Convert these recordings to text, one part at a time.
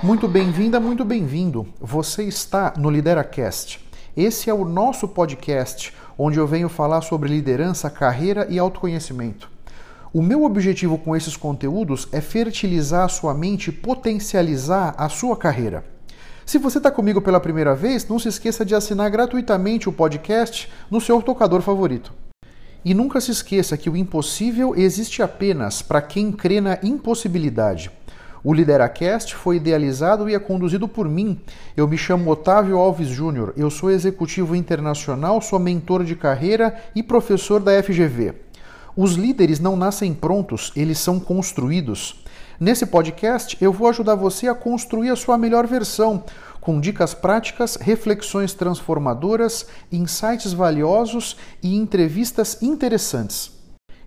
Muito bem-vinda, muito bem-vindo. Você está no LideraCast. Esse é o nosso podcast onde eu venho falar sobre liderança, carreira e autoconhecimento. O meu objetivo com esses conteúdos é fertilizar a sua mente e potencializar a sua carreira. Se você está comigo pela primeira vez, não se esqueça de assinar gratuitamente o podcast no seu tocador favorito. E nunca se esqueça que o impossível existe apenas para quem crê na impossibilidade. O Lideracast foi idealizado e é conduzido por mim. Eu me chamo Otávio Alves Júnior, eu sou executivo internacional, sou mentor de carreira e professor da FGV. Os líderes não nascem prontos, eles são construídos. Nesse podcast, eu vou ajudar você a construir a sua melhor versão, com dicas práticas, reflexões transformadoras, insights valiosos e entrevistas interessantes.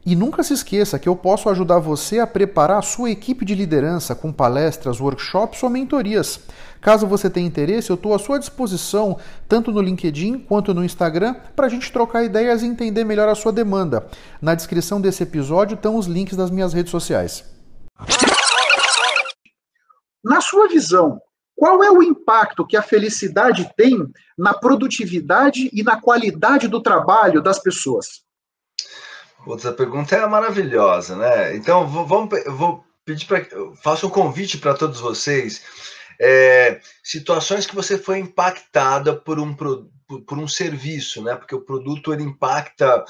E nunca se esqueça que eu posso ajudar você a preparar a sua equipe de liderança com palestras, workshops ou mentorias. Caso você tenha interesse, eu estou à sua disposição, tanto no LinkedIn quanto no Instagram, para a gente trocar ideias e entender melhor a sua demanda. Na descrição desse episódio estão os links das minhas redes sociais. Na sua visão, qual é o impacto que a felicidade tem na produtividade e na qualidade do trabalho das pessoas? Outra pergunta é maravilhosa, né? Então, vamos, vou pedir para. Faço um convite para todos vocês. É, situações que você foi impactada por um, por, por, um serviço, né? Porque o produto ele impacta,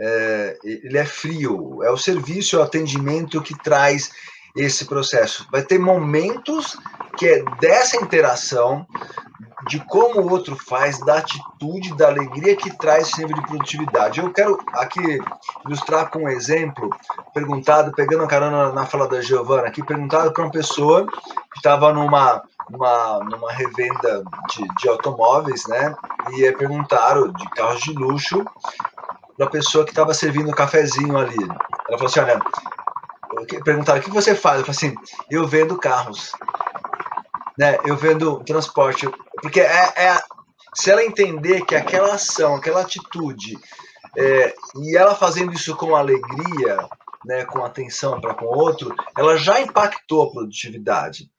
é, ele é frio. É o serviço, é o atendimento que traz esse processo. Vai ter momentos que é dessa interação, de como o outro faz, da atitude, da alegria que traz esse nível de produtividade. Eu quero aqui ilustrar com um exemplo, perguntado, pegando a carona na fala da Giovana, aqui perguntado para uma pessoa que estava numa, numa, numa revenda de, de automóveis, né? E perguntaram de carros de luxo para a pessoa que estava servindo o um cafezinho ali. Ela falou assim: olha, perguntaram o que você faz? Eu falei assim: eu vendo carros né? Eu vendo transporte, porque é, é se ela entender que aquela ação, aquela atitude, é, e ela fazendo isso com alegria, né, com atenção para com o outro, ela já impactou a produtividade.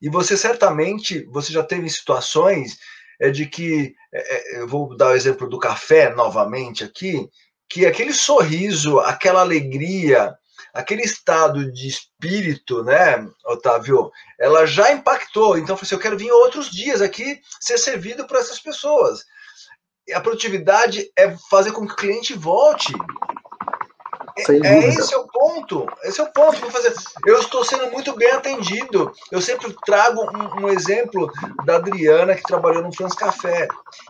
E você certamente, você já teve situações é, de que, é, é eu vou dar o exemplo do café novamente aqui, que aquele sorriso, aquela alegria, aquele estado de espírito, né, Otávio, ela já impactou. Então, eu assim, eu quero vir outros dias aqui ser servido por essas pessoas. E a produtividade é fazer com que o cliente volte. É, é esse é o ponto. Esse é o ponto. Vou fazer. Eu estou sendo muito bem atendido. Eu sempre trago um, um exemplo da Adriana que trabalhou no France Café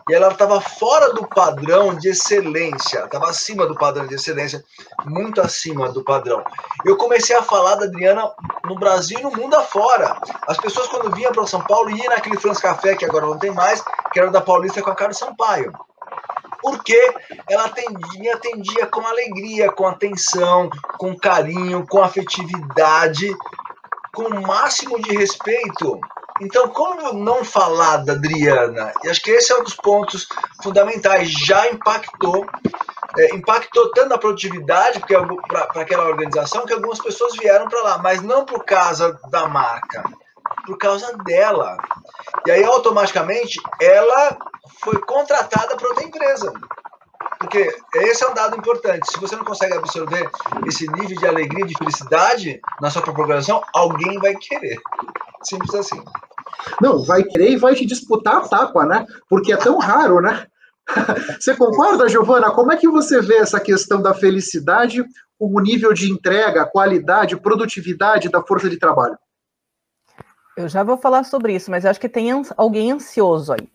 e ela estava fora do padrão de excelência, estava acima do padrão de excelência, muito acima do padrão. Eu comecei a falar da Adriana no Brasil e no mundo afora. As pessoas quando vinham para São Paulo iam naquele France Café que agora não tem mais, que era da Paulista com a Carlos Sampaio porque ela atendia, me atendia com alegria, com atenção, com carinho, com afetividade, com o máximo de respeito. Então, como não falar da Adriana? E acho que esse é um dos pontos fundamentais. Já impactou, é, impactou tanto na produtividade para aquela organização que algumas pessoas vieram para lá, mas não por causa da marca, por causa dela. E aí, automaticamente, ela foi contratada para outra empresa. Porque esse é um dado importante. Se você não consegue absorver esse nível de alegria, de felicidade na sua programação, alguém vai querer. Simples assim. Não, vai querer e vai te disputar a tapa, né? Porque é tão raro, né? Você concorda, Giovana? Como é que você vê essa questão da felicidade como nível de entrega, qualidade, produtividade da força de trabalho? Eu já vou falar sobre isso, mas acho que tem alguém ansioso aí.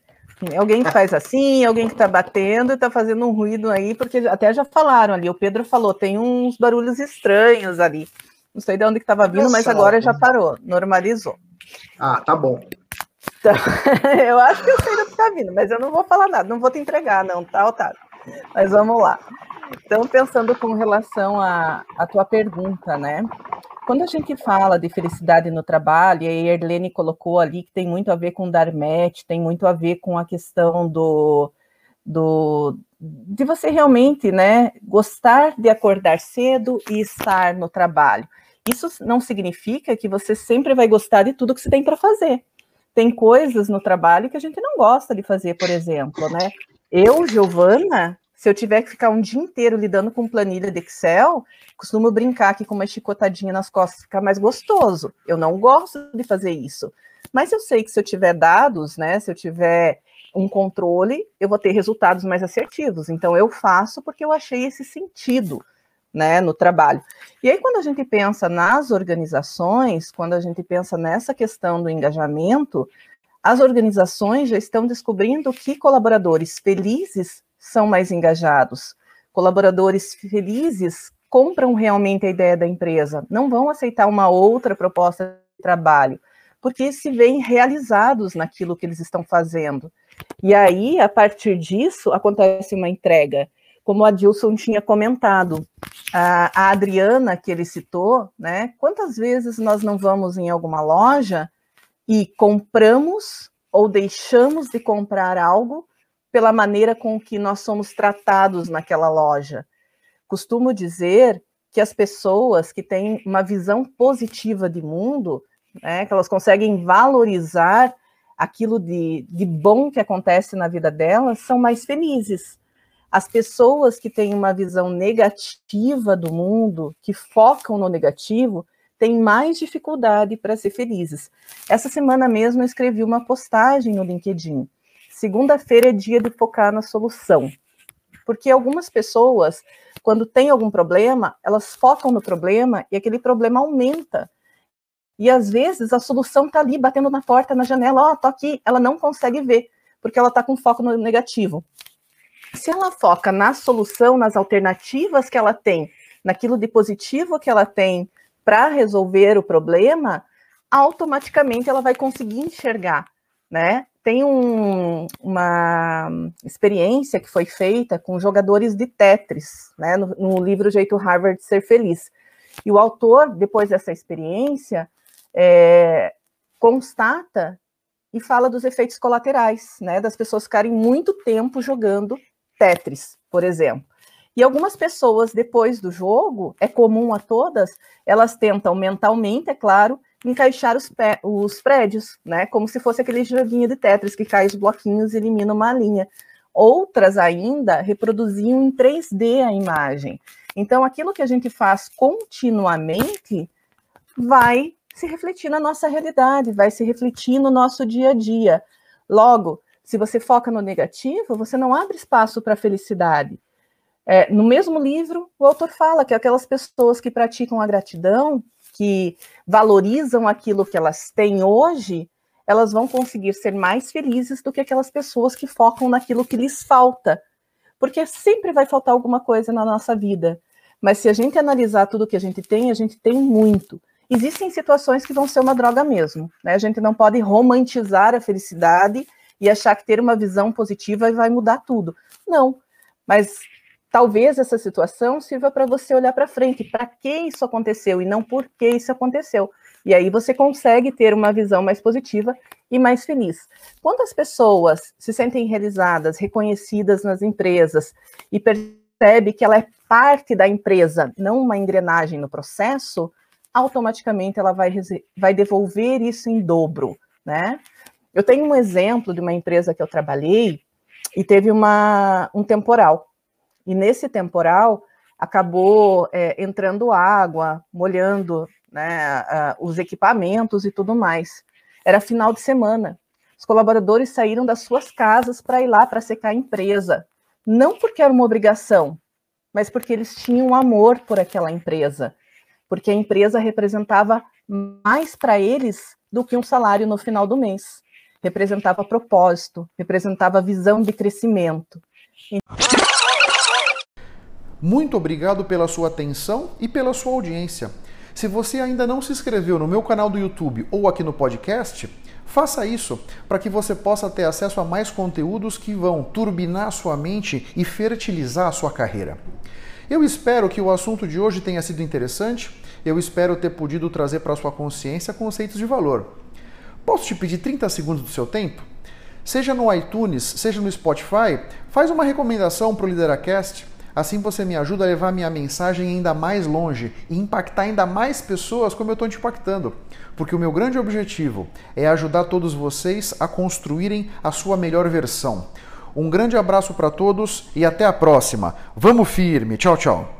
Alguém que faz assim, alguém que está batendo e está fazendo um ruído aí, porque até já falaram ali, o Pedro falou, tem uns barulhos estranhos ali. Não sei de onde que estava vindo, mas agora já parou, normalizou. Ah, tá bom. Então, eu acho que eu sei do que está vindo, mas eu não vou falar nada, não vou te entregar, não, tá, Otávio? Mas vamos lá. Então, pensando com relação à tua pergunta, né? Quando a gente fala de felicidade no trabalho, e a Erlene colocou ali que tem muito a ver com dar match, tem muito a ver com a questão do, do de você realmente, né, gostar de acordar cedo e estar no trabalho. Isso não significa que você sempre vai gostar de tudo que você tem para fazer. tem coisas no trabalho que a gente não gosta de fazer, por exemplo, né? Eu, Giovana, se eu tiver que ficar um dia inteiro lidando com planilha de Excel, costumo brincar aqui com uma chicotadinha nas costas, ficar mais gostoso. Eu não gosto de fazer isso. Mas eu sei que se eu tiver dados, né, se eu tiver um controle, eu vou ter resultados mais assertivos. Então eu faço porque eu achei esse sentido, né, no trabalho. E aí quando a gente pensa nas organizações, quando a gente pensa nessa questão do engajamento, as organizações já estão descobrindo que colaboradores felizes são mais engajados. Colaboradores felizes compram realmente a ideia da empresa, não vão aceitar uma outra proposta de trabalho, porque se veem realizados naquilo que eles estão fazendo. E aí, a partir disso, acontece uma entrega. Como a Dilson tinha comentado, a, Adriana, que ele citou, né? Quantas vezes nós não vamos em alguma loja e compramos ou deixamos de comprar algo pela maneira com que nós somos tratados naquela loja. Costumo dizer que as pessoas que têm uma visão positiva de mundo, né, que elas conseguem valorizar aquilo de, de bom que acontece na vida delas, são mais felizes. As pessoas que têm uma visão negativa do mundo, que focam no negativo, têm mais dificuldade para ser felizes. Essa semana mesmo eu escrevi uma postagem no LinkedIn segunda-feira é dia de focar na solução. Porque algumas pessoas, quando tem algum problema, elas focam no problema e aquele problema aumenta. E às vezes a solução está ali batendo na porta, na janela, ó, oh, tô aqui, ela não consegue ver, porque ela está com foco no negativo. Se ela foca na solução, nas alternativas que ela tem, naquilo de positivo que ela tem para resolver o problema, automaticamente ela vai conseguir enxergar, né? Tem um, uma experiência que foi feita com jogadores de Tetris, né, no, no, livro Jeito Harvard de Ser Feliz. E o autor, depois dessa experiência, é, constata e fala dos efeitos colaterais, né, das pessoas ficarem muito tempo jogando Tetris, por exemplo. E algumas pessoas, depois do jogo, é comum a todas, elas tentam mentalmente, é claro, encaixar os, pé, os prédios, né? Como se fosse aquele joguinho de Tetris que cai os bloquinhos e elimina uma linha. Outras ainda reproduziam em 3D a imagem. Então, aquilo que a gente faz continuamente vai se refletir na nossa realidade, vai se refletir no nosso dia a dia. Logo, se você foca no negativo, você não abre espaço para a felicidade. É, no mesmo livro, o autor fala que aquelas pessoas que praticam a gratidão, que valorizam aquilo que elas têm hoje, elas vão conseguir ser mais felizes do que aquelas pessoas que focam naquilo que lhes falta. Porque sempre vai faltar alguma coisa na nossa vida. Mas se a gente analisar tudo que a gente tem, a gente tem muito. Existem situações que vão ser uma droga mesmo. Né? A gente não pode romantizar a felicidade e achar que ter uma visão positiva vai mudar tudo. Não. Mas talvez essa situação sirva para você olhar para frente, para que isso aconteceu e não por que isso aconteceu. E aí você consegue ter uma visão mais positiva e mais feliz. Quando as pessoas se sentem realizadas, reconhecidas nas empresas e percebe que ela é parte da empresa, não uma engrenagem no processo, automaticamente ela vai, vai devolver isso em dobro, né? Eu tenho um exemplo de uma empresa que eu trabalhei e teve uma, um temporal. E nesse temporal acabou é, entrando água, molhando né, os equipamentos e tudo mais. Era final de semana. Os colaboradores saíram das suas casas para ir lá para secar a empresa. Não porque era uma obrigação, mas porque eles tinham amor por aquela empresa. Porque a empresa representava mais para eles do que um salário no final do mês. Representava propósito, representava visão de crescimento. Muito obrigado pela sua atenção e pela sua audiência. Se você ainda não se inscreveu no meu canal do YouTube ou aqui no podcast, faça isso para que você possa ter acesso a mais conteúdos que vão turbinar sua mente e fertilizar a sua carreira. Eu espero que o assunto de hoje tenha sido interessante. Eu espero ter podido trazer para sua consciência conceitos de valor. Posso te pedir 30 segundos do seu tempo? Seja no iTunes, seja no Spotify, faz uma recomendação para o Lideracast Assim você me ajuda a levar minha mensagem ainda mais longe e impactar ainda mais pessoas como eu estou te impactando. Porque o meu grande objetivo é ajudar todos vocês a construírem a sua melhor versão. Um grande abraço para todos e até a próxima. Vamos firme. Tchau, tchau.